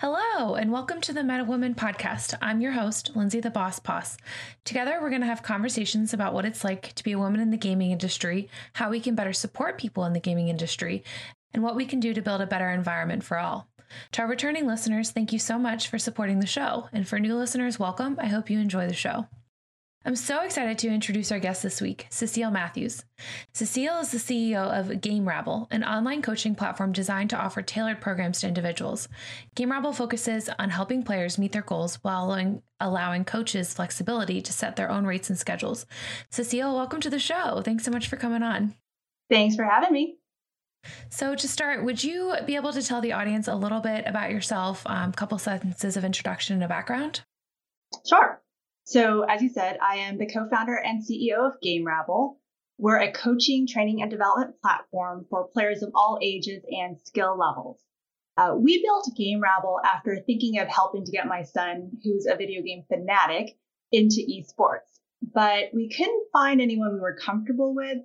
Hello, and welcome to the Meta Woman podcast. I'm your host, Lindsay the Boss Boss. Together, we're going to have conversations about what it's like to be a woman in the gaming industry, how we can better support people in the gaming industry, and what we can do to build a better environment for all. To our returning listeners, thank you so much for supporting the show. And for new listeners, welcome. I hope you enjoy the show. I'm so excited to introduce our guest this week, Cecile Matthews. Cecile is the CEO of Gamerabble, an online coaching platform designed to offer tailored programs to individuals. Gamerabble focuses on helping players meet their goals while allowing, allowing coaches flexibility to set their own rates and schedules. Cecile, welcome to the show. Thanks so much for coming on. Thanks for having me. So, to start, would you be able to tell the audience a little bit about yourself, a um, couple sentences of introduction and a background? Sure. So, as you said, I am the co founder and CEO of Gamerabble. We're a coaching, training, and development platform for players of all ages and skill levels. Uh, we built Gamerabble after thinking of helping to get my son, who's a video game fanatic, into esports. But we couldn't find anyone we were comfortable with.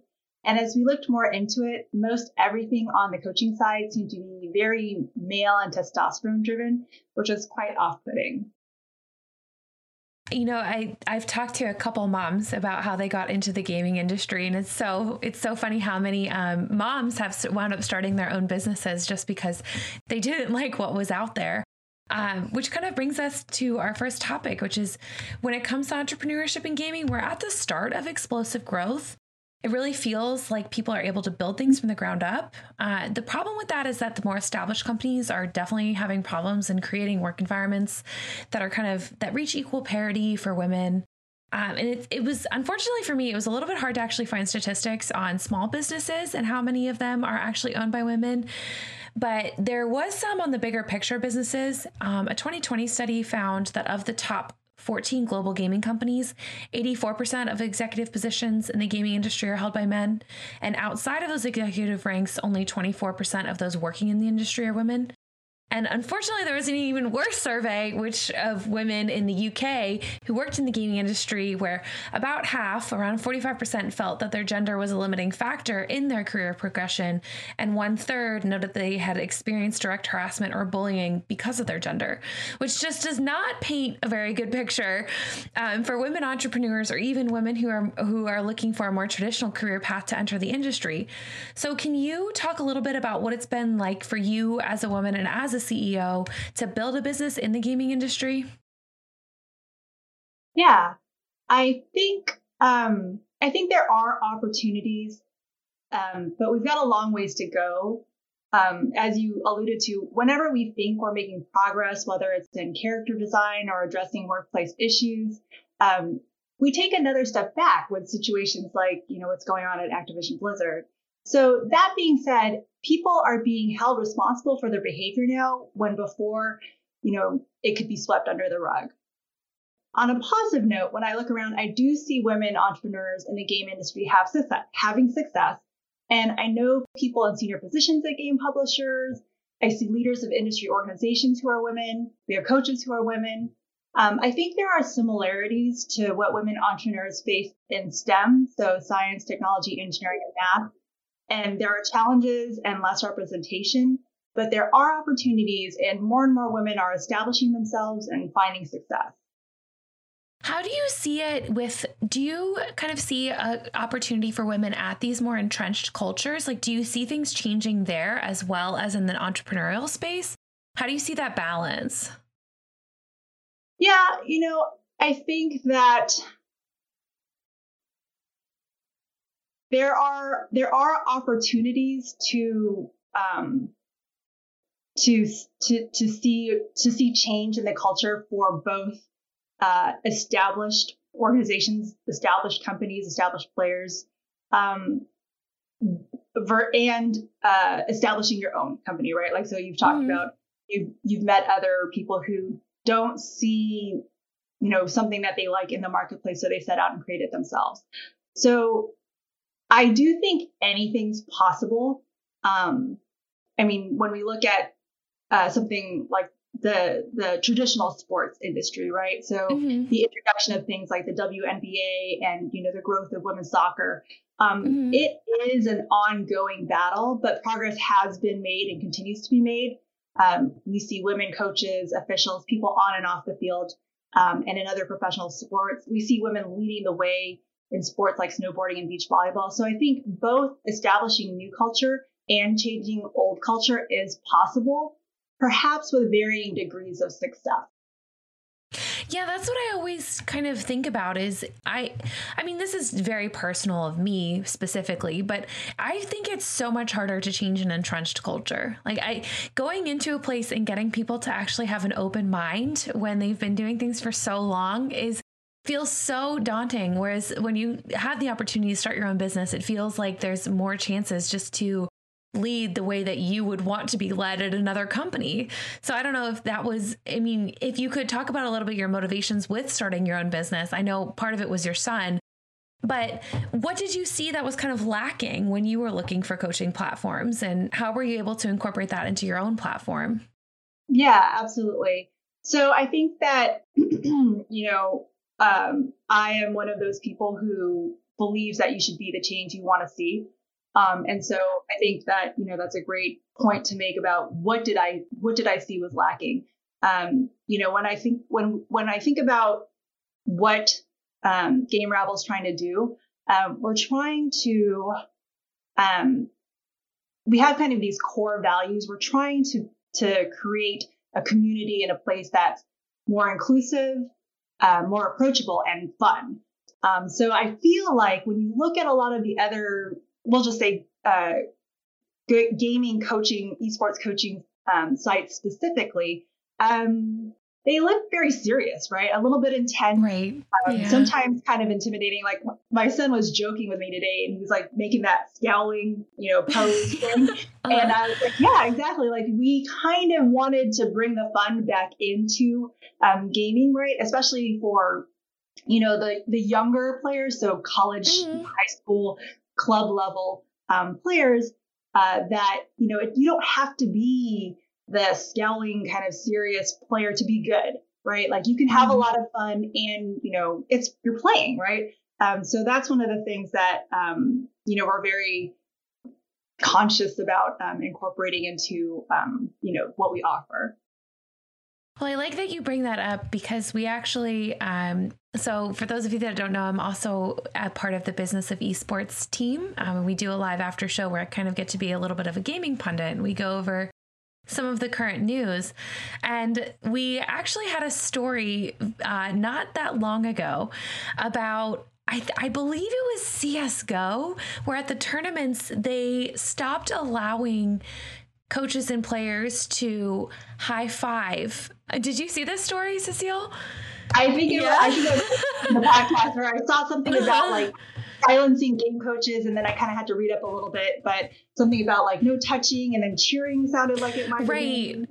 And as we looked more into it, most everything on the coaching side seemed to be very male and testosterone driven, which was quite off putting you know i i've talked to a couple moms about how they got into the gaming industry and it's so it's so funny how many um, moms have wound up starting their own businesses just because they didn't like what was out there. Um, which kind of brings us to our first topic, which is when it comes to entrepreneurship and gaming, we're at the start of explosive growth it really feels like people are able to build things from the ground up. Uh, the problem with that is that the more established companies are definitely having problems in creating work environments that are kind of that reach equal parity for women. Um, and it, it was unfortunately for me, it was a little bit hard to actually find statistics on small businesses and how many of them are actually owned by women. But there was some on the bigger picture businesses. Um, a 2020 study found that of the top 14 global gaming companies. 84% of executive positions in the gaming industry are held by men. And outside of those executive ranks, only 24% of those working in the industry are women. And unfortunately, there was an even worse survey, which of women in the UK who worked in the gaming industry, where about half, around 45%, felt that their gender was a limiting factor in their career progression, and one third noted they had experienced direct harassment or bullying because of their gender, which just does not paint a very good picture um, for women entrepreneurs or even women who are who are looking for a more traditional career path to enter the industry. So, can you talk a little bit about what it's been like for you as a woman and as a CEO to build a business in the gaming industry? Yeah, I think um, I think there are opportunities, um, but we've got a long ways to go. Um, as you alluded to, whenever we think we're making progress, whether it's in character design or addressing workplace issues, um, we take another step back with situations like you know what's going on at Activision Blizzard. So that being said, people are being held responsible for their behavior now when before, you know, it could be swept under the rug. On a positive note, when I look around, I do see women entrepreneurs in the game industry have success, having success. And I know people in senior positions at game publishers. I see leaders of industry organizations who are women. We have coaches who are women. Um, I think there are similarities to what women entrepreneurs face in STEM, so science, technology, engineering, and math, and there are challenges and less representation, but there are opportunities, and more and more women are establishing themselves and finding success. How do you see it with do you kind of see an opportunity for women at these more entrenched cultures? Like do you see things changing there as well as in the entrepreneurial space? How do you see that balance? Yeah, you know, I think that there are there are opportunities to um, to to to see to see change in the culture for both uh, established organizations, established companies, established players, um, ver- and uh, establishing your own company, right? Like so, you've talked mm-hmm. about you've you've met other people who don't see you know something that they like in the marketplace, so they set out and create it themselves. So I do think anything's possible. Um, I mean, when we look at uh, something like the the traditional sports industry, right? So mm-hmm. the introduction of things like the WNBA and you know the growth of women's soccer, um, mm-hmm. it is an ongoing battle, but progress has been made and continues to be made. Um, we see women coaches, officials, people on and off the field, um, and in other professional sports. We see women leading the way in sports like snowboarding and beach volleyball. So I think both establishing new culture and changing old culture is possible, perhaps with varying degrees of success. Yeah, that's what I always kind of think about is I I mean this is very personal of me specifically, but I think it's so much harder to change an entrenched culture. Like I going into a place and getting people to actually have an open mind when they've been doing things for so long is feels so daunting whereas when you have the opportunity to start your own business it feels like there's more chances just to lead the way that you would want to be led at another company. So I don't know if that was, I mean, if you could talk about a little bit your motivations with starting your own business. I know part of it was your son, but what did you see that was kind of lacking when you were looking for coaching platforms and how were you able to incorporate that into your own platform? Yeah, absolutely. So I think that, you know, um, I am one of those people who believes that you should be the change you want to see. Um, and so I think that you know that's a great point to make about what did I what did I see was lacking. Um, you know, when I think when when I think about what um, Gamerabble is trying to do, um, we're trying to um, we have kind of these core values. We're trying to to create a community in a place that's more inclusive, uh, more approachable, and fun. Um, so I feel like when you look at a lot of the other we'll just say uh, gaming coaching, esports coaching um, sites specifically, um, they look very serious, right? A little bit intense, right? Um, yeah. Sometimes kind of intimidating. Like my son was joking with me today, and he was like making that scowling, you know, pose thing, uh-huh. and I was like, yeah, exactly. Like we kind of wanted to bring the fun back into um, gaming, right? Especially for you know the the younger players, so college, mm-hmm. high school, club level um, players uh, that you know you don't have to be the scowling kind of serious player to be good right like you can have a mm-hmm. lot of fun and you know it's you're playing right um, so that's one of the things that um, you know we're very conscious about um, incorporating into um, you know what we offer well, I like that you bring that up because we actually, um, so for those of you that don't know, I'm also a part of the business of esports team. Um, we do a live after show where I kind of get to be a little bit of a gaming pundit and we go over some of the current news. And we actually had a story uh, not that long ago about I, th- I, believe it was CSGO, where at the tournaments they stopped allowing coaches and players to high five. Uh, did you see this story, Cecile? I think it yeah. was, I think it was the podcast where I saw something about like silencing game coaches, and then I kind of had to read up a little bit, but something about like no touching, and then cheering sounded like it might be. right.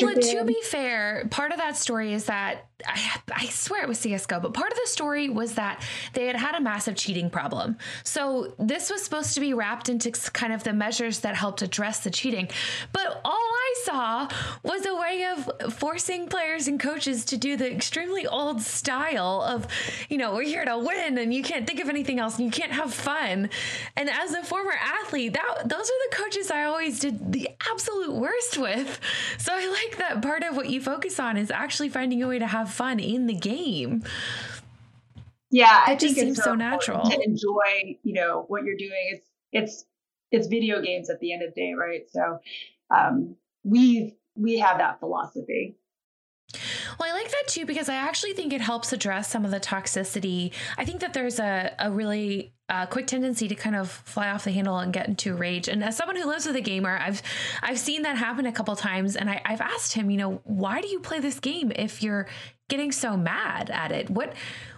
Well, to be fair, part of that story is that I, I swear it was CSGO, but part of the story was that they had had a massive cheating problem. So this was supposed to be wrapped into kind of the measures that helped address the cheating. But all I saw was a way of forcing players and coaches to do the extremely old style of, you know, we're here to win and you can't think of anything else and you can't have fun. And as a former athlete, that those are the coaches I always did the absolute worst with. So I like that part of what you focus on is actually finding a way to have fun in the game. Yeah, I it just seems so, natural to enjoy. You know what you're doing. It's it's it's video games at the end of the day, right? So um, we we have that philosophy. Well, I like that too because I actually think it helps address some of the toxicity. I think that there's a, a really uh, quick tendency to kind of fly off the handle and get into rage. And as someone who lives with a gamer, I've I've seen that happen a couple times. And I, I've asked him, you know, why do you play this game if you're getting so mad at it? What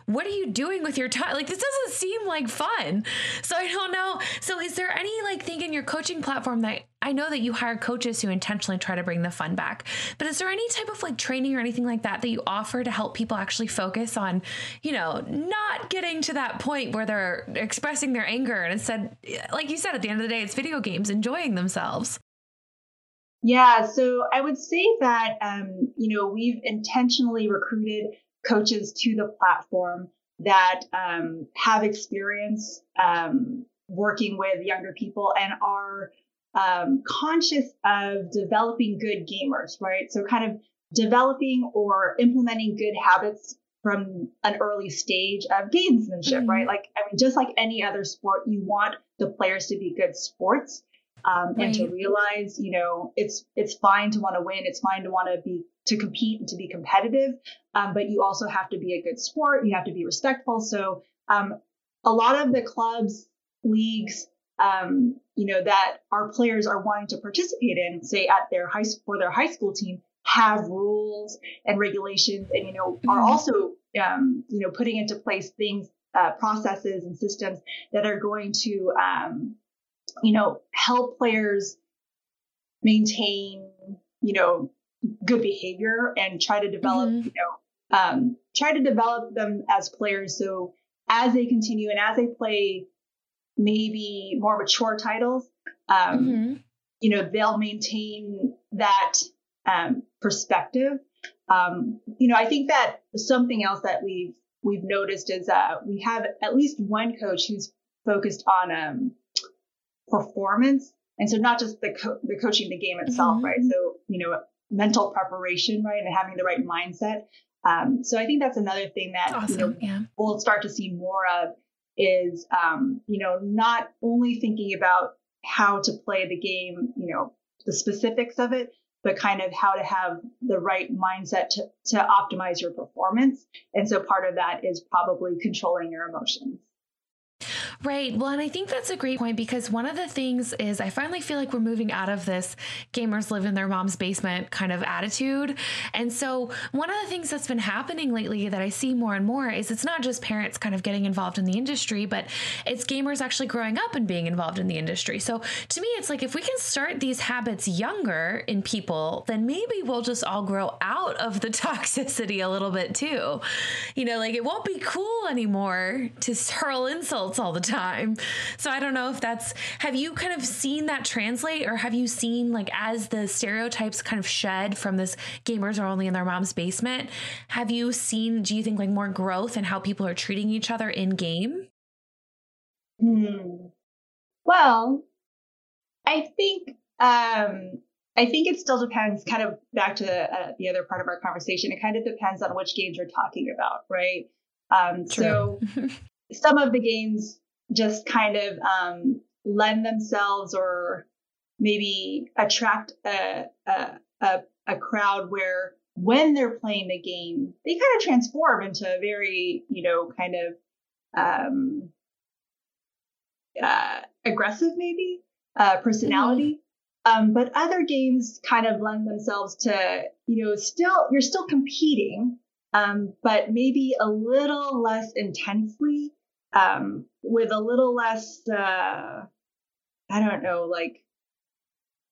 what are you doing with your time? Like this doesn't seem like fun. So I don't know. So is there any like thing in your coaching platform that I know that you hire coaches who intentionally try to bring the fun back, but is there any type of like training or anything like that that you offer to help people actually focus on, you know, not getting to that point where they're expressing their anger and instead, like you said, at the end of the day, it's video games, enjoying themselves. Yeah, so I would say that um, you know we've intentionally recruited coaches to the platform that um, have experience um, working with younger people and are um, conscious of developing good gamers, right? So kind of developing or implementing good habits from an early stage of gamesmanship, mm-hmm. right? Like, I mean, just like any other sport, you want the players to be good sports. Um, right. and to realize, you know, it's it's fine to want to win. It's fine to want to be to compete and to be competitive, um, but you also have to be a good sport. You have to be respectful. So, um, a lot of the clubs, leagues, um, you know, that our players are wanting to participate in, say at their high school for their high school team, have rules and regulations and you know mm-hmm. are also um, you know putting into place things uh, processes and systems that are going to um, you know help players maintain you know good behavior and try to develop mm-hmm. you know um, try to develop them as players so as they continue and as they play maybe more mature titles um, mm-hmm. you know they'll maintain that um, perspective. Um, you know, I think that something else that we've we've noticed is uh, we have at least one coach who's focused on um, performance, and so not just the co- the coaching the game itself, mm-hmm. right? So you know, mental preparation, right, and having the right mindset. Um, so I think that's another thing that awesome. you know, yeah. we'll start to see more of is um, you know not only thinking about how to play the game, you know, the specifics of it, but kind of how to have the right mindset to, to optimize your performance. And so part of that is probably controlling your emotions. Right. Well, and I think that's a great point because one of the things is I finally feel like we're moving out of this gamers live in their mom's basement kind of attitude. And so, one of the things that's been happening lately that I see more and more is it's not just parents kind of getting involved in the industry, but it's gamers actually growing up and being involved in the industry. So, to me, it's like if we can start these habits younger in people, then maybe we'll just all grow out of the toxicity a little bit too. You know, like it won't be cool anymore to hurl insults all the time. So I don't know if that's have you kind of seen that translate or have you seen like as the stereotypes kind of shed from this gamers are only in their mom's basement, have you seen do you think like more growth in how people are treating each other in game? Hmm. Well, I think um I think it still depends, kind of back to uh, the other part of our conversation. It kind of depends on which games you're talking about, right? Um, so some of the games just kind of um, lend themselves or maybe attract a, a, a, a crowd where when they're playing the game, they kind of transform into a very, you know, kind of um, uh, aggressive, maybe uh, personality. Mm-hmm. Um, but other games kind of lend themselves to, you know, still you're still competing, um, but maybe a little less intensely um, with a little less, uh, I don't know, like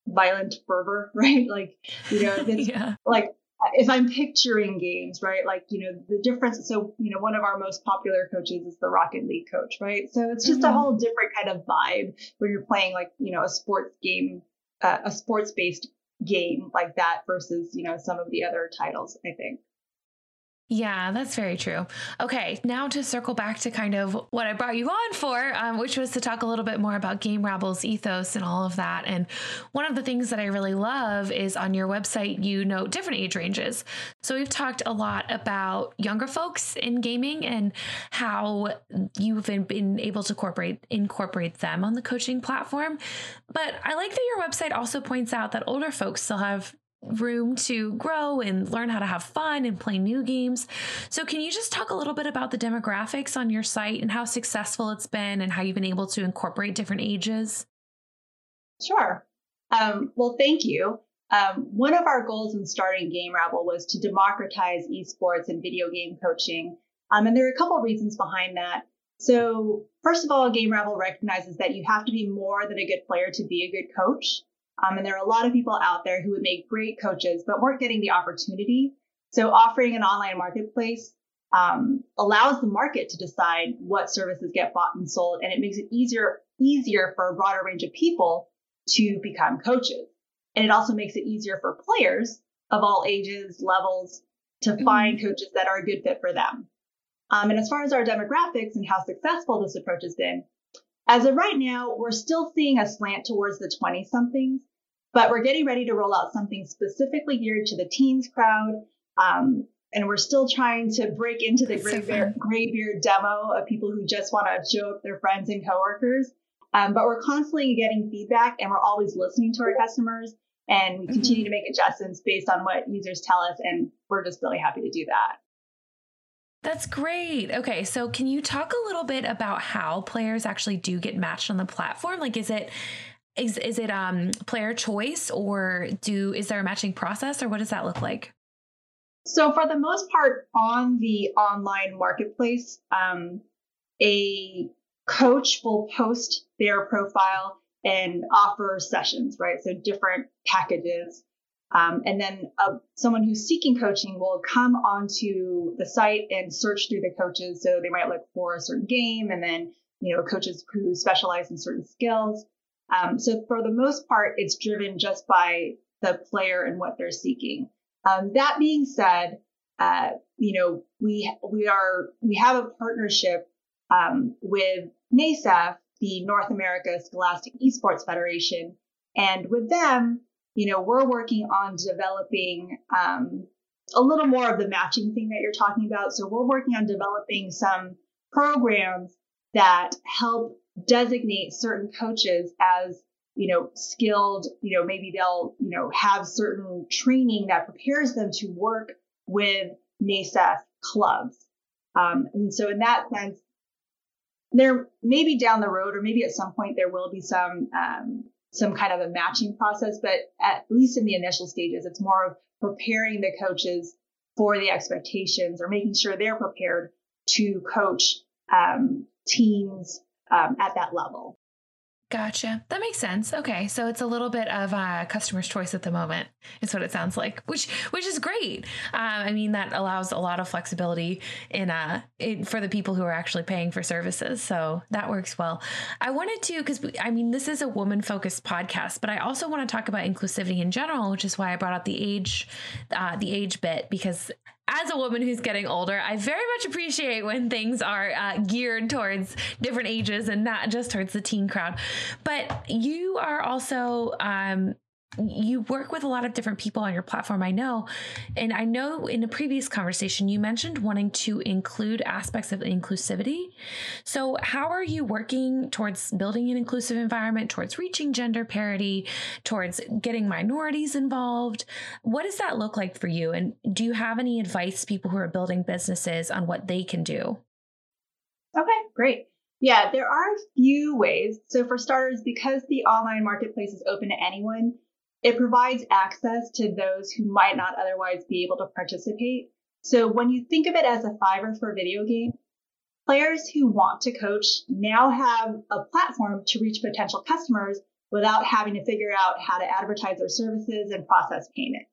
violent fervor, right? Like, you know, yeah. like if I'm picturing games, right? Like, you know, the difference. So, you know, one of our most popular coaches is the Rocket League coach, right? So it's just mm-hmm. a whole different kind of vibe when you're playing like, you know, a sports game, uh, a sports based game like that versus, you know, some of the other titles, I think. Yeah, that's very true. Okay, now to circle back to kind of what I brought you on for, um, which was to talk a little bit more about Gamerabble's ethos and all of that. And one of the things that I really love is on your website, you note different age ranges. So we've talked a lot about younger folks in gaming and how you've been able to incorporate incorporate them on the coaching platform. But I like that your website also points out that older folks still have room to grow and learn how to have fun and play new games. So, can you just talk a little bit about the demographics on your site and how successful it's been and how you've been able to incorporate different ages? Sure. Um, well, thank you. Um, one of our goals in starting Gamerabble was to democratize esports and video game coaching. Um, and there are a couple of reasons behind that. So, first of all, Gamerabble recognizes that you have to be more than a good player to be a good coach. Um, and there are a lot of people out there who would make great coaches, but weren't getting the opportunity. So offering an online marketplace um, allows the market to decide what services get bought and sold, and it makes it easier easier for a broader range of people to become coaches. And it also makes it easier for players of all ages, levels, to mm-hmm. find coaches that are a good fit for them. Um, and as far as our demographics and how successful this approach has been, As of right now, we're still seeing a slant towards the 20 somethings, but we're getting ready to roll out something specifically geared to the teens crowd. Um, and we're still trying to break into the graybeard, so graybeard demo of people who just want to show up their friends and coworkers. Um, but we're constantly getting feedback and we're always listening to our customers and we continue mm-hmm. to make adjustments based on what users tell us. And we're just really happy to do that. That's great. Okay, so can you talk a little bit about how players actually do get matched on the platform? Like, is it is is it um player choice or do is there a matching process or what does that look like? So for the most part, on the online marketplace, um, a coach will post their profile and offer sessions, right? So different packages. Um, and then uh, someone who's seeking coaching will come onto the site and search through the coaches. So they might look for a certain game and then, you know, coaches who specialize in certain skills. Um, so for the most part, it's driven just by the player and what they're seeking. Um, that being said, uh, you know, we we are we have a partnership um, with NASEF, the North America Scholastic Esports Federation, and with them, you know, we're working on developing um, a little more of the matching thing that you're talking about. So we're working on developing some programs that help designate certain coaches as you know skilled you know maybe they'll you know have certain training that prepares them to work with NASEF clubs um, and so in that sense there maybe down the road or maybe at some point there will be some um, some kind of a matching process but at least in the initial stages it's more of preparing the coaches for the expectations or making sure they're prepared to coach um, teams um, at that level. Gotcha. That makes sense. Okay, so it's a little bit of a customer's choice at the moment. Is what it sounds like, which which is great. Um, I mean, that allows a lot of flexibility in uh in, for the people who are actually paying for services. So that works well. I wanted to because I mean this is a woman focused podcast, but I also want to talk about inclusivity in general, which is why I brought up the age uh, the age bit because as a woman who's getting older, I very much appreciate when things are uh, geared towards different ages and not just towards the teen crowd. But you are also um, you work with a lot of different people on your platform, I know. And I know in a previous conversation, you mentioned wanting to include aspects of inclusivity. So, how are you working towards building an inclusive environment, towards reaching gender parity, towards getting minorities involved? What does that look like for you? And do you have any advice people who are building businesses on what they can do? Okay, great. Yeah, there are a few ways. So, for starters, because the online marketplace is open to anyone, it provides access to those who might not otherwise be able to participate. So when you think of it as a Fiverr for video game, players who want to coach now have a platform to reach potential customers without having to figure out how to advertise their services and process payment.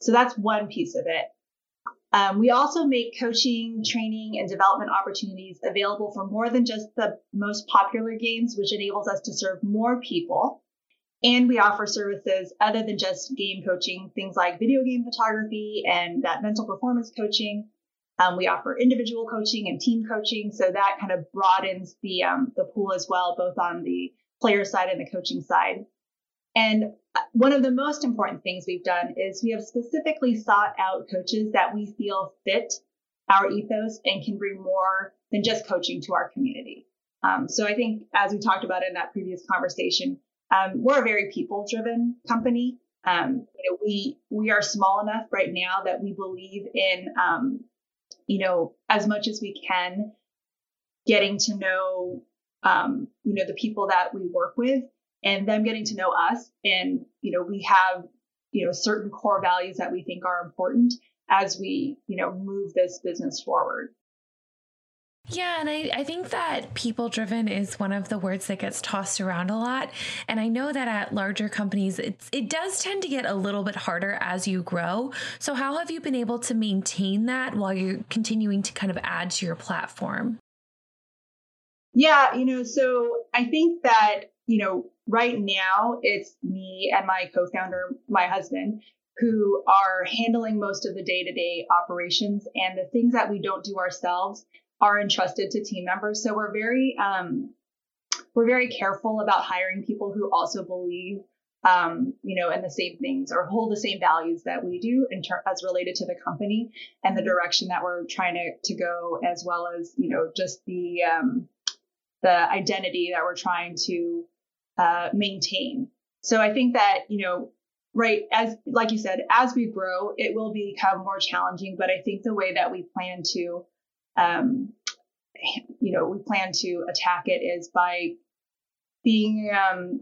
So that's one piece of it. Um, we also make coaching, training, and development opportunities available for more than just the most popular games, which enables us to serve more people. And we offer services other than just game coaching, things like video game photography and that mental performance coaching. Um, we offer individual coaching and team coaching, so that kind of broadens the um, the pool as well, both on the player side and the coaching side. And uh, one of the most important things we've done is we have specifically sought out coaches that we feel fit our ethos and can bring more than just coaching to our community. Um, so I think, as we talked about in that previous conversation, um, we're a very people driven company. Um, you know, we we are small enough right now that we believe in, um, you know, as much as we can, getting to know, um, you know, the people that we work with, and them getting to know us. And you know, we have, you know, certain core values that we think are important as we, you know, move this business forward. Yeah, and I, I think that people driven is one of the words that gets tossed around a lot. And I know that at larger companies, it's, it does tend to get a little bit harder as you grow. So, how have you been able to maintain that while you're continuing to kind of add to your platform? Yeah, you know, so I think that, you know, right now it's me and my co founder, my husband, who are handling most of the day to day operations and the things that we don't do ourselves are entrusted to team members. So we're very um, we're very careful about hiring people who also believe um, you know, in the same things or hold the same values that we do in ter- as related to the company and the direction that we're trying to, to go, as well as, you know, just the, um, the identity that we're trying to uh, maintain. So I think that, you know, right, as, like you said, as we grow, it will become more challenging, but I think the way that we plan to, um, you know, we plan to attack it is by being um,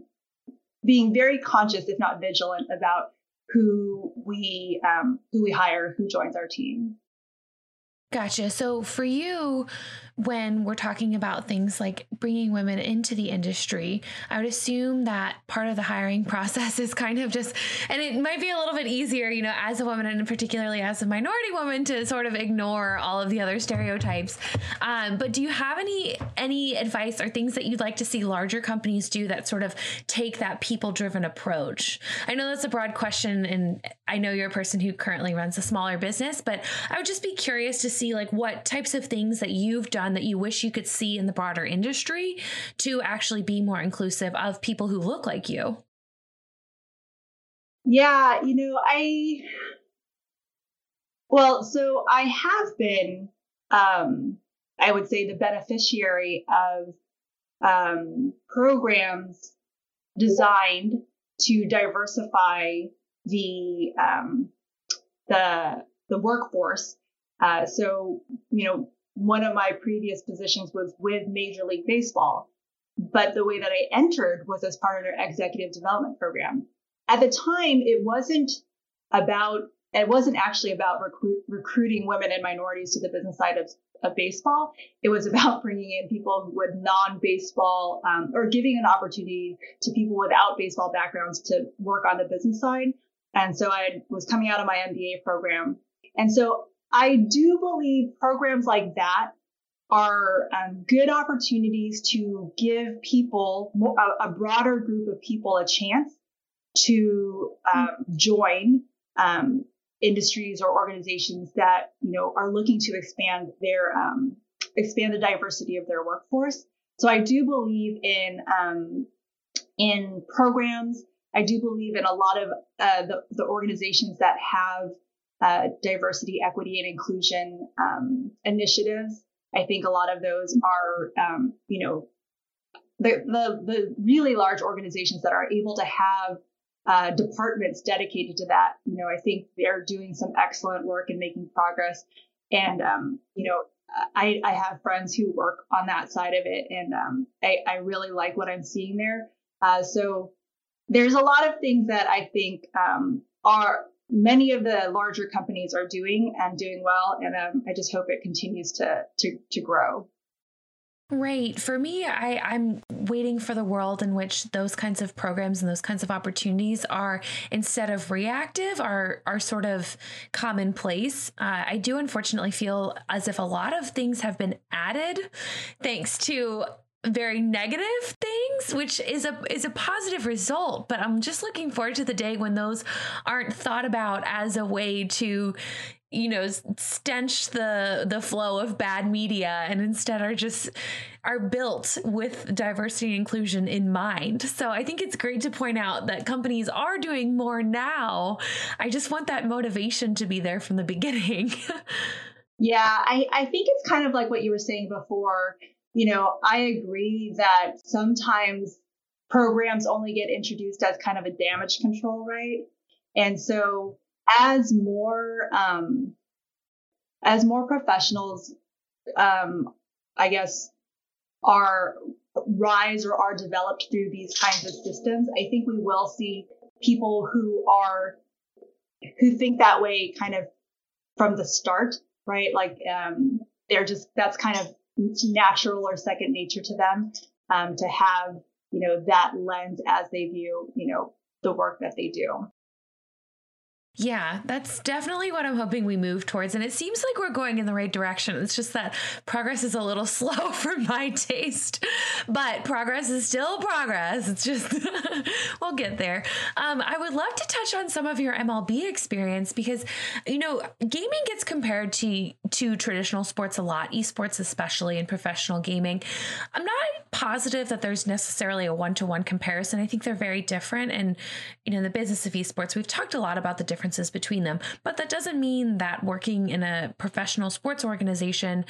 being very conscious, if not vigilant, about who we um, who we hire, who joins our team. Gotcha. So for you, when we're talking about things like bringing women into the industry, I would assume that part of the hiring process is kind of just, and it might be a little bit easier, you know, as a woman and particularly as a minority woman to sort of ignore all of the other stereotypes. Um, but do you have any any advice or things that you'd like to see larger companies do that sort of take that people driven approach? I know that's a broad question, and I know you're a person who currently runs a smaller business, but I would just be curious to see like what types of things that you've done done that you wish you could see in the broader industry to actually be more inclusive of people who look like you? Yeah, you know, I well, so I have been um I would say the beneficiary of um programs designed to diversify the um the the workforce. Uh, so you know, one of my previous positions was with Major League Baseball, but the way that I entered was as part of their executive development program. At the time, it wasn't about it wasn't actually about recruit, recruiting women and minorities to the business side of, of baseball. It was about bringing in people with non-baseball um, or giving an opportunity to people without baseball backgrounds to work on the business side. And so I was coming out of my MBA program. And so I do believe programs like that are um, good opportunities to give people, more, a, a, broader group of people, a chance to um, join um, industries or organizations that you know are looking to expand their um, expand the diversity of their workforce. So I do believe in um, in programs. I do believe in a lot of uh, the, the organizations that have uh, diversity, equity, and inclusion um, initiatives. I think a lot of those are, um, you know, the, the, the really large organizations that are able to have uh, departments dedicated to that. You know, I think they're doing some excellent work and making progress. And um, you know, I, I have friends who work on that side of it, and um, I, I really like what I'm seeing there. Uh, so there's a lot of things that I think um, are many of the larger companies are doing and doing well. And um, I just hope it continues to, to, to grow. Right. For me, I, I'm waiting for the world in which those kinds of programs and those kinds of opportunities are instead of reactive are are sort of commonplace. Uh, I do unfortunately feel as if a lot of things have been added thanks to very negative things which is a is a positive result but i'm just looking forward to the day when those aren't thought about as a way to you know stench the the flow of bad media and instead are just are built with diversity and inclusion in mind. So i think it's great to point out that companies are doing more now. I just want that motivation to be there from the beginning. Yeah i i think it's kind of like what you were saying before you know, I agree that sometimes programs only get introduced as kind of a damage control, right? And so as more, um, as more professionals, um, I guess, are rise or are developed through these kinds of systems, I think we will see people who are who think that way kind of from the start, right? Like um, they're just that's kind of natural or second nature to them um, to have you know that lens as they view you know the work that they do yeah, that's definitely what I'm hoping we move towards. And it seems like we're going in the right direction. It's just that progress is a little slow for my taste, but progress is still progress. It's just, we'll get there. Um, I would love to touch on some of your MLB experience because, you know, gaming gets compared to, to traditional sports a lot, esports especially, and professional gaming. I'm not positive that there's necessarily a one to one comparison. I think they're very different. And, you know, in the business of esports, we've talked a lot about the differences between them, but that doesn't mean that working in a professional sports organization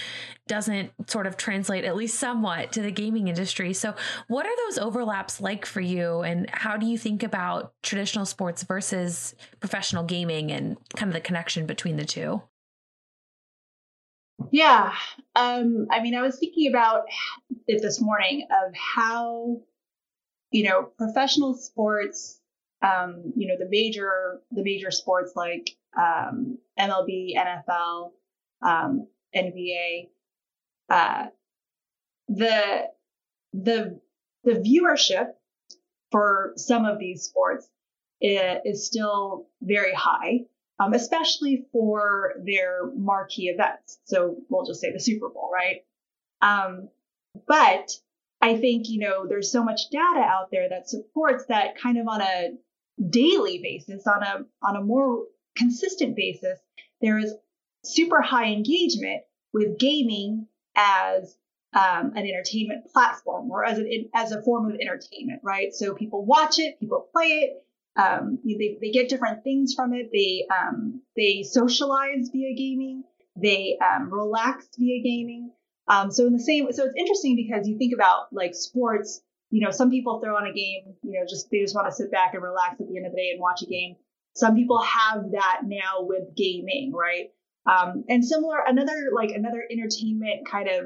doesn't sort of translate, at least somewhat, to the gaming industry. So, what are those overlaps like for you? And how do you think about traditional sports versus professional gaming and kind of the connection between the two? Yeah. Um, I mean, I was thinking about it this morning of how, you know, professional sports, um, you know, the major the major sports like um, MLB, NFL, um, NBA, uh, the the the viewership for some of these sports is, is still very high um, especially for their marquee events. So we'll just say the Super Bowl, right? Um, but I think, you know, there's so much data out there that supports that kind of on a daily basis, on a on a more consistent basis, there is super high engagement with gaming as um, an entertainment platform or as a, as a form of entertainment, right? So people watch it, people play it, um, they, they get different things from it. They um, they socialize via gaming. They um, relax via gaming. Um, so in the same, so it's interesting because you think about like sports. You know, some people throw on a game. You know, just they just want to sit back and relax at the end of the day and watch a game. Some people have that now with gaming, right? Um, and similar, another like another entertainment kind of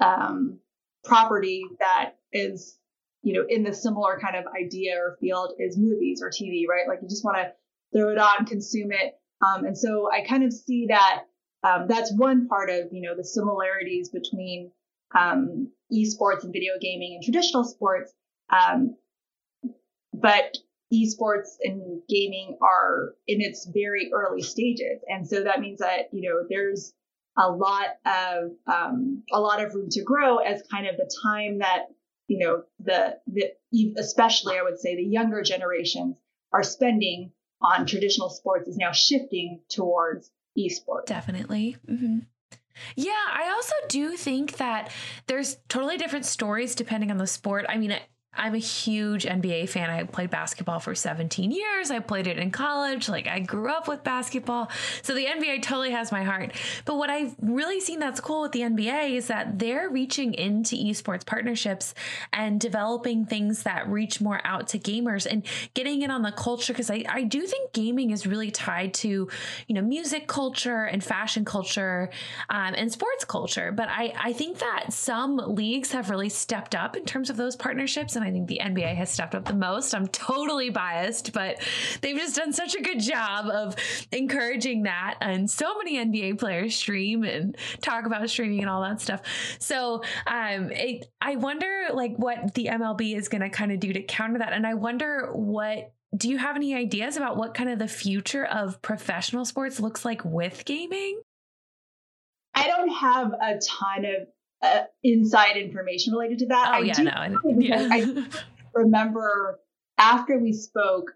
um, property that is you know, in the similar kind of idea or field is movies or TV, right? Like you just want to throw it on, consume it. Um, and so I kind of see that um, that's one part of, you know, the similarities between um, esports and video gaming and traditional sports. Um, but esports and gaming are in its very early stages. And so that means that, you know, there's a lot of um, a lot of room to grow as kind of the time that you know the the especially I would say the younger generations are spending on traditional sports is now shifting towards esports. Definitely. Mm-hmm. Yeah, I also do think that there's totally different stories depending on the sport. I mean, I'm a huge NBA fan. I played basketball for 17 years. I played it in college. Like I grew up with basketball. So the NBA totally has my heart. But what I've really seen that's cool with the NBA is that they're reaching into esports partnerships and developing things that reach more out to gamers and getting in on the culture. Cause I, I do think gaming is really tied to, you know, music culture and fashion culture um, and sports culture. But I, I think that some leagues have really stepped up in terms of those partnerships. And I think the NBA has stepped up the most. I'm totally biased, but they've just done such a good job of encouraging that. And so many NBA players stream and talk about streaming and all that stuff. So um, it, I wonder like what the MLB is going to kind of do to counter that. And I wonder what do you have any ideas about what kind of the future of professional sports looks like with gaming? I don't have a ton of uh, inside information related to that. Oh I yeah, no, yeah. I remember after we spoke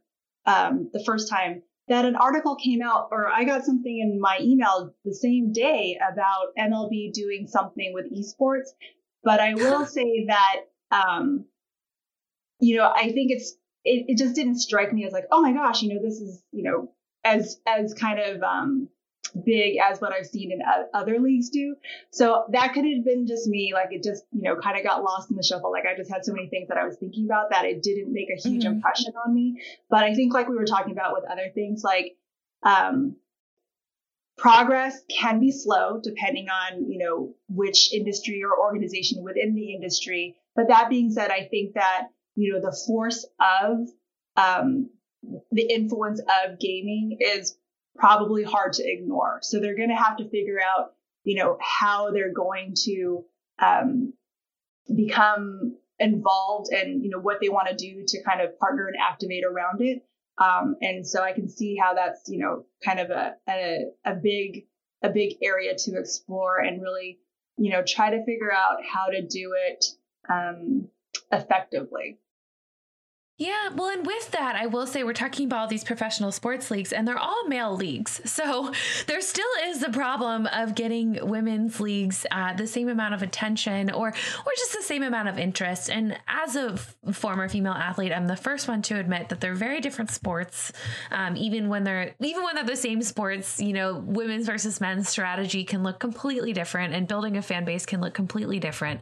um, the first time that an article came out, or I got something in my email the same day about MLB doing something with esports. But I will say that, um, you know, I think it's it, it just didn't strike me as like, oh my gosh, you know, this is you know as as kind of um, big as what I've seen in other leagues do. So that could have been just me. Like it just, you know, kind of got lost in the shuffle. Like I just had so many things that I was thinking about that it didn't make a huge mm-hmm. impression on me. But I think like we were talking about with other things, like, um, progress can be slow depending on, you know, which industry or organization within the industry. But that being said, I think that, you know, the force of, um, the influence of gaming is probably hard to ignore. So they're going to have to figure out, you know, how they're going to um, become involved and you know what they want to do to kind of partner and activate around it. Um, and so I can see how that's you know kind of a, a a big a big area to explore and really you know try to figure out how to do it um, effectively. Yeah, well, and with that, I will say we're talking about all these professional sports leagues, and they're all male leagues. So there still is the problem of getting women's leagues uh, the same amount of attention, or or just the same amount of interest. And as a f- former female athlete, I'm the first one to admit that they're very different sports. Um, even when they're even when they're the same sports, you know, women's versus men's strategy can look completely different, and building a fan base can look completely different.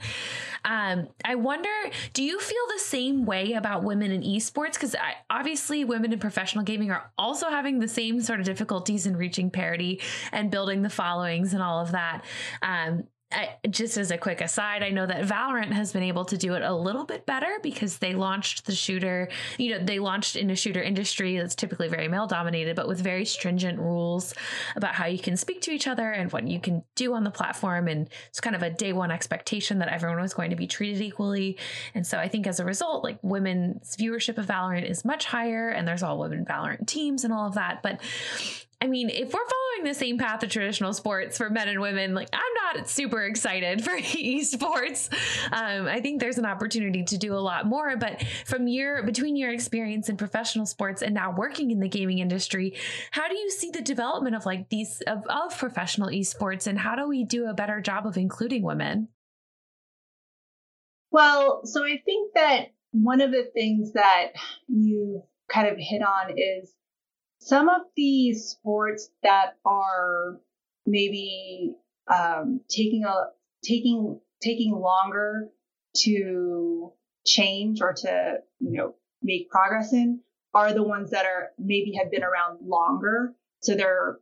Um, I wonder, do you feel the same way about women in esports? Because obviously, women in professional gaming are also having the same sort of difficulties in reaching parity and building the followings and all of that. Um, I, just as a quick aside, I know that Valorant has been able to do it a little bit better because they launched the shooter, you know, they launched in a shooter industry that's typically very male dominated, but with very stringent rules about how you can speak to each other and what you can do on the platform. And it's kind of a day one expectation that everyone was going to be treated equally. And so I think as a result, like women's viewership of Valorant is much higher and there's all women Valorant teams and all of that. But I mean, if we're the same path of traditional sports for men and women, like I'm not super excited for esports. Um, I think there's an opportunity to do a lot more. But from your between your experience in professional sports and now working in the gaming industry, how do you see the development of like these of, of professional esports, and how do we do a better job of including women? Well, so I think that one of the things that you kind of hit on is some of the sports that are maybe um, taking a taking taking longer to change or to you know make progress in are the ones that are maybe have been around longer so they're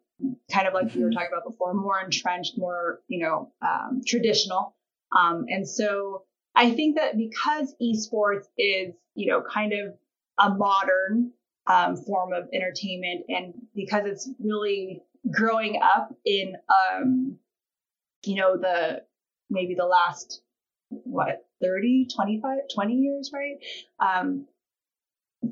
kind of like we were mm-hmm. talking about before more entrenched more you know um, traditional um, and so i think that because esports is you know kind of a modern um, form of entertainment. And because it's really growing up in, um, you know, the maybe the last, what, 30, 25, 20 years, right? Um,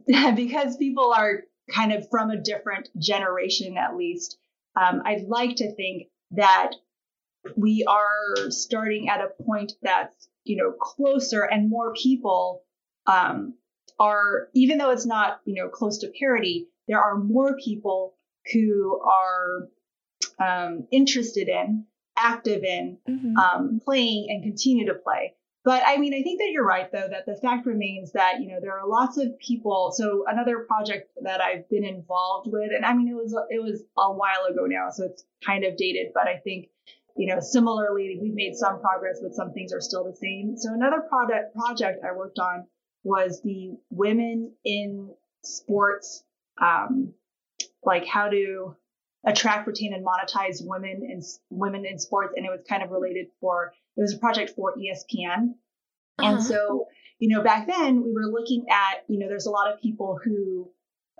because people are kind of from a different generation, at least, um, I'd like to think that we are starting at a point that's, you know, closer and more people um, are, even though it's not, you know, close to parity, there are more people who are um, interested in, active in, mm-hmm. um, playing and continue to play. But I mean, I think that you're right, though, that the fact remains that, you know, there are lots of people. So another project that I've been involved with, and I mean, it was, it was a while ago now, so it's kind of dated, but I think, you know, similarly, we've made some progress, but some things are still the same. So another product project I worked on was the women in sports, um, like how to attract, retain, and monetize women and women in sports, and it was kind of related for it was a project for ESPN, uh-huh. and so you know back then we were looking at you know there's a lot of people who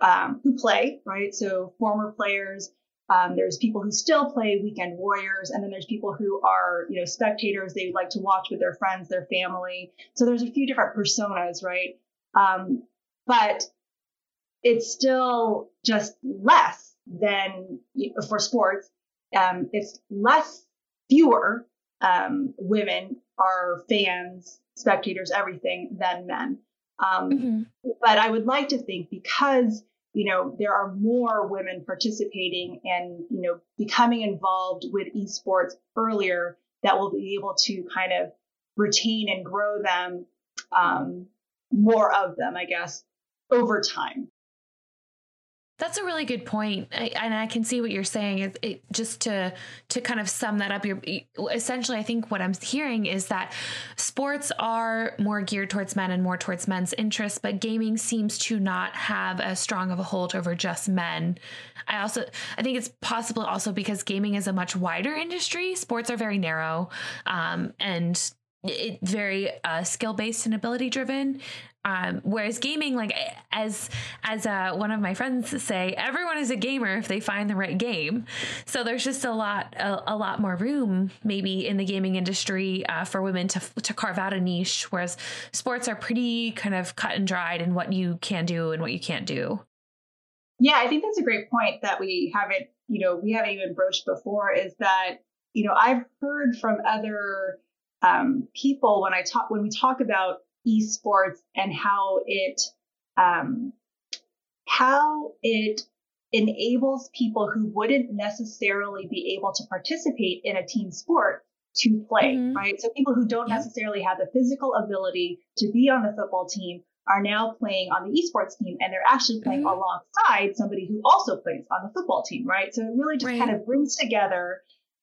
um, who play right, so former players um, there's people who still play weekend warriors, and then there's people who are, you know, spectators. They like to watch with their friends, their family. So there's a few different personas, right? Um, but it's still just less than for sports. Um, it's less, fewer um, women are fans, spectators, everything than men. Um, mm-hmm. But I would like to think because you know, there are more women participating and, you know, becoming involved with esports earlier that will be able to kind of retain and grow them, um, more of them, I guess, over time. That's a really good point, I, and I can see what you're saying. It, it, just to to kind of sum that up, you're essentially. I think what I'm hearing is that sports are more geared towards men and more towards men's interests, but gaming seems to not have as strong of a hold over just men. I also I think it's possible also because gaming is a much wider industry. Sports are very narrow, um, and it very uh, skill based and ability driven. Um, whereas gaming, like as as uh, one of my friends say, everyone is a gamer if they find the right game. So there's just a lot a, a lot more room maybe in the gaming industry uh, for women to to carve out a niche. Whereas sports are pretty kind of cut and dried in what you can do and what you can't do. Yeah, I think that's a great point that we haven't you know we haven't even broached before. Is that you know I've heard from other um, people when I talk when we talk about esports and how it um, how it enables people who wouldn't necessarily be able to participate in a team sport to play, mm-hmm. right? So people who don't necessarily have the physical ability to be on the football team are now playing on the esports team and they're actually playing mm-hmm. alongside somebody who also plays on the football team, right? So it really just right. kind of brings together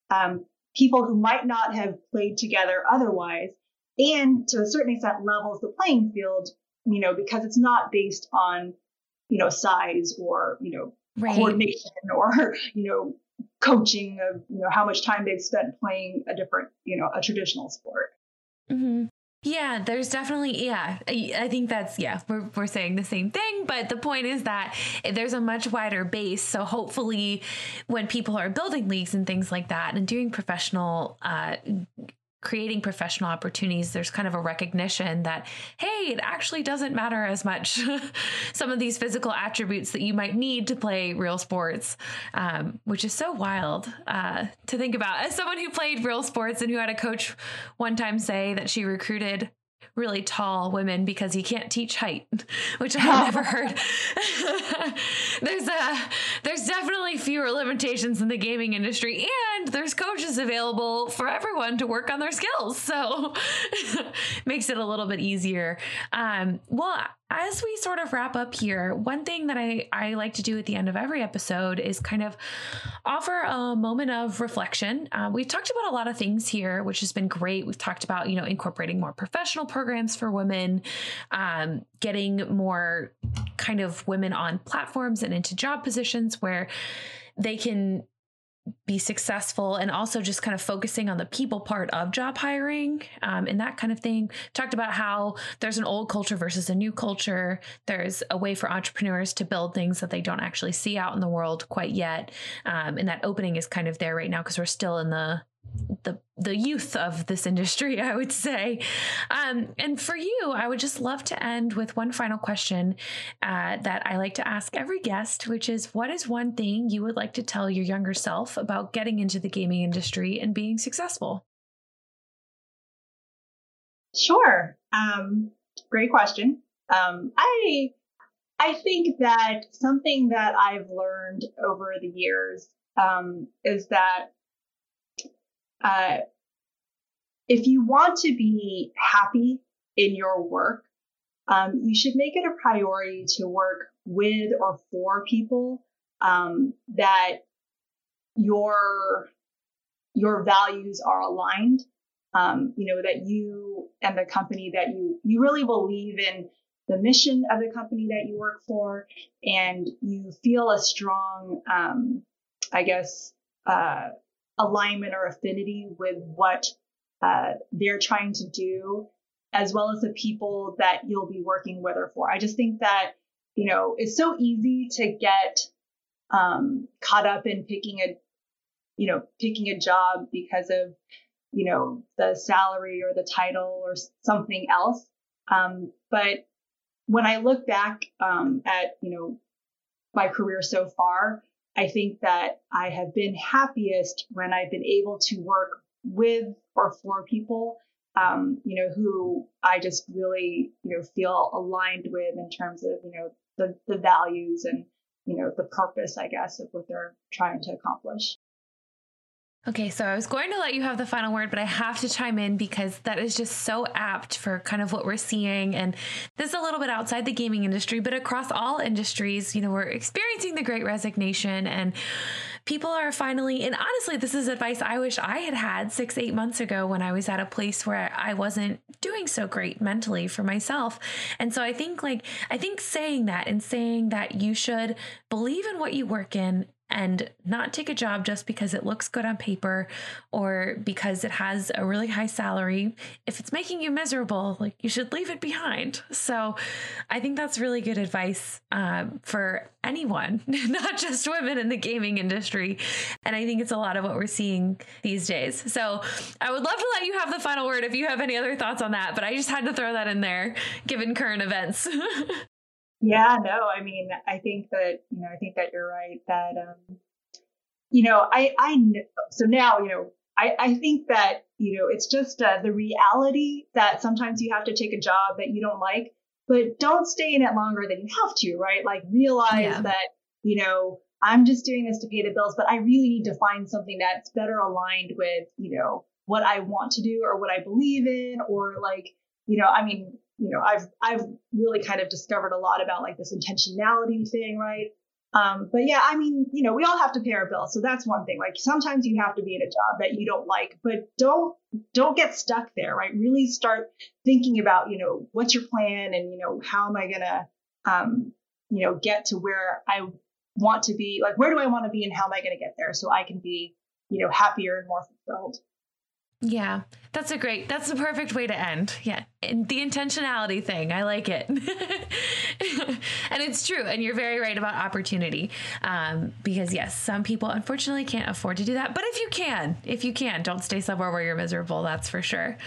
um, people who might not have played together otherwise and to a certain extent levels the playing field, you know, because it's not based on, you know, size or, you know, right. coordination or, you know, coaching of, you know, how much time they've spent playing a different, you know, a traditional sport. Mm-hmm. Yeah, there's definitely yeah. I think that's yeah. We're we're saying the same thing, but the point is that there's a much wider base. So hopefully, when people are building leagues and things like that and doing professional uh, creating professional opportunities, there's kind of a recognition that, hey, it actually doesn't matter as much. Some of these physical attributes that you might need to play real sports, um, which is so wild uh, to think about. As someone who played real sports and who had a coach one time say that she recruited really tall women because you can't teach height, which I've never heard. there's a there's definitely fewer limitations in the gaming industry, and there's coaches available for everyone to work on their skills, so makes it a little bit easier. Um, well, as we sort of wrap up here, one thing that I, I like to do at the end of every episode is kind of offer a moment of reflection. Uh, we've talked about a lot of things here, which has been great. We've talked about, you know, incorporating more professional programs for women, um, getting more kind of women on platforms and into job positions where they can be successful and also just kind of focusing on the people part of job hiring um, and that kind of thing. Talked about how there's an old culture versus a new culture. There's a way for entrepreneurs to build things that they don't actually see out in the world quite yet um, and that opening is kind of there right now because we're still in the the the youth of this industry, I would say. Um, and for you, I would just love to end with one final question uh, that I like to ask every guest, which is, what is one thing you would like to tell your younger self about getting into the gaming industry and being successful? Sure. Um, great question. Um, I I think that something that I've learned over the years um, is that uh, if you want to be happy in your work, um, you should make it a priority to work with or for people um, that your your values are aligned. Um, you know that you and the company that you you really believe in the mission of the company that you work for, and you feel a strong, um, I guess, uh, alignment or affinity with what uh, they're trying to do, as well as the people that you'll be working with or for. I just think that, you know, it's so easy to get um, caught up in picking a, you know, picking a job because of, you know, the salary or the title or something else. Um, but when I look back um, at, you know, my career so far, I think that I have been happiest when I've been able to work with or for people, um, you know, who I just really, you know, feel aligned with in terms of, you know, the, the values and, you know, the purpose, I guess, of what they're trying to accomplish. Okay, so I was going to let you have the final word, but I have to chime in because that is just so apt for kind of what we're seeing. And this is a little bit outside the gaming industry, but across all industries, you know, we're experiencing the great resignation and people are finally, and honestly, this is advice I wish I had had six, eight months ago when I was at a place where I wasn't doing so great mentally for myself. And so I think, like, I think saying that and saying that you should believe in what you work in and not take a job just because it looks good on paper or because it has a really high salary. If it's making you miserable, like you should leave it behind. So I think that's really good advice um, for anyone, not just women in the gaming industry. And I think it's a lot of what we're seeing these days. So I would love to let you have the final word if you have any other thoughts on that, but I just had to throw that in there given current events. Yeah, no, I mean, I think that, you know, I think that you're right that, um, you know, I, I, so now, you know, I, I think that, you know, it's just uh, the reality that sometimes you have to take a job that you don't like, but don't stay in it longer than you have to, right? Like realize yeah. that, you know, I'm just doing this to pay the bills, but I really need to find something that's better aligned with, you know, what I want to do or what I believe in or like, you know, I mean, you know, I've I've really kind of discovered a lot about like this intentionality thing, right? Um, but yeah, I mean, you know, we all have to pay our bills, so that's one thing. Like sometimes you have to be in a job that you don't like, but don't don't get stuck there, right? Really start thinking about, you know, what's your plan, and you know, how am I gonna, um, you know, get to where I want to be? Like, where do I want to be, and how am I gonna get there so I can be, you know, happier and more fulfilled. Yeah, that's a great, that's the perfect way to end. Yeah. And the intentionality thing, I like it. and it's true. And you're very right about opportunity. Um, because, yes, some people unfortunately can't afford to do that. But if you can, if you can, don't stay somewhere where you're miserable. That's for sure.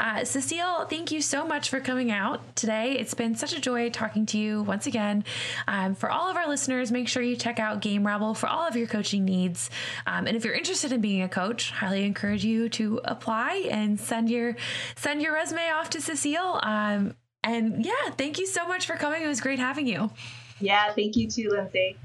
Uh, Cecile, thank you so much for coming out today. It's been such a joy talking to you once again. Um, for all of our listeners, make sure you check out Gamerabble for all of your coaching needs. Um, and if you're interested in being a coach, highly encourage you to apply apply and send your send your resume off to Cecile. Um, and yeah, thank you so much for coming. It was great having you. Yeah, thank you too, Lindsay.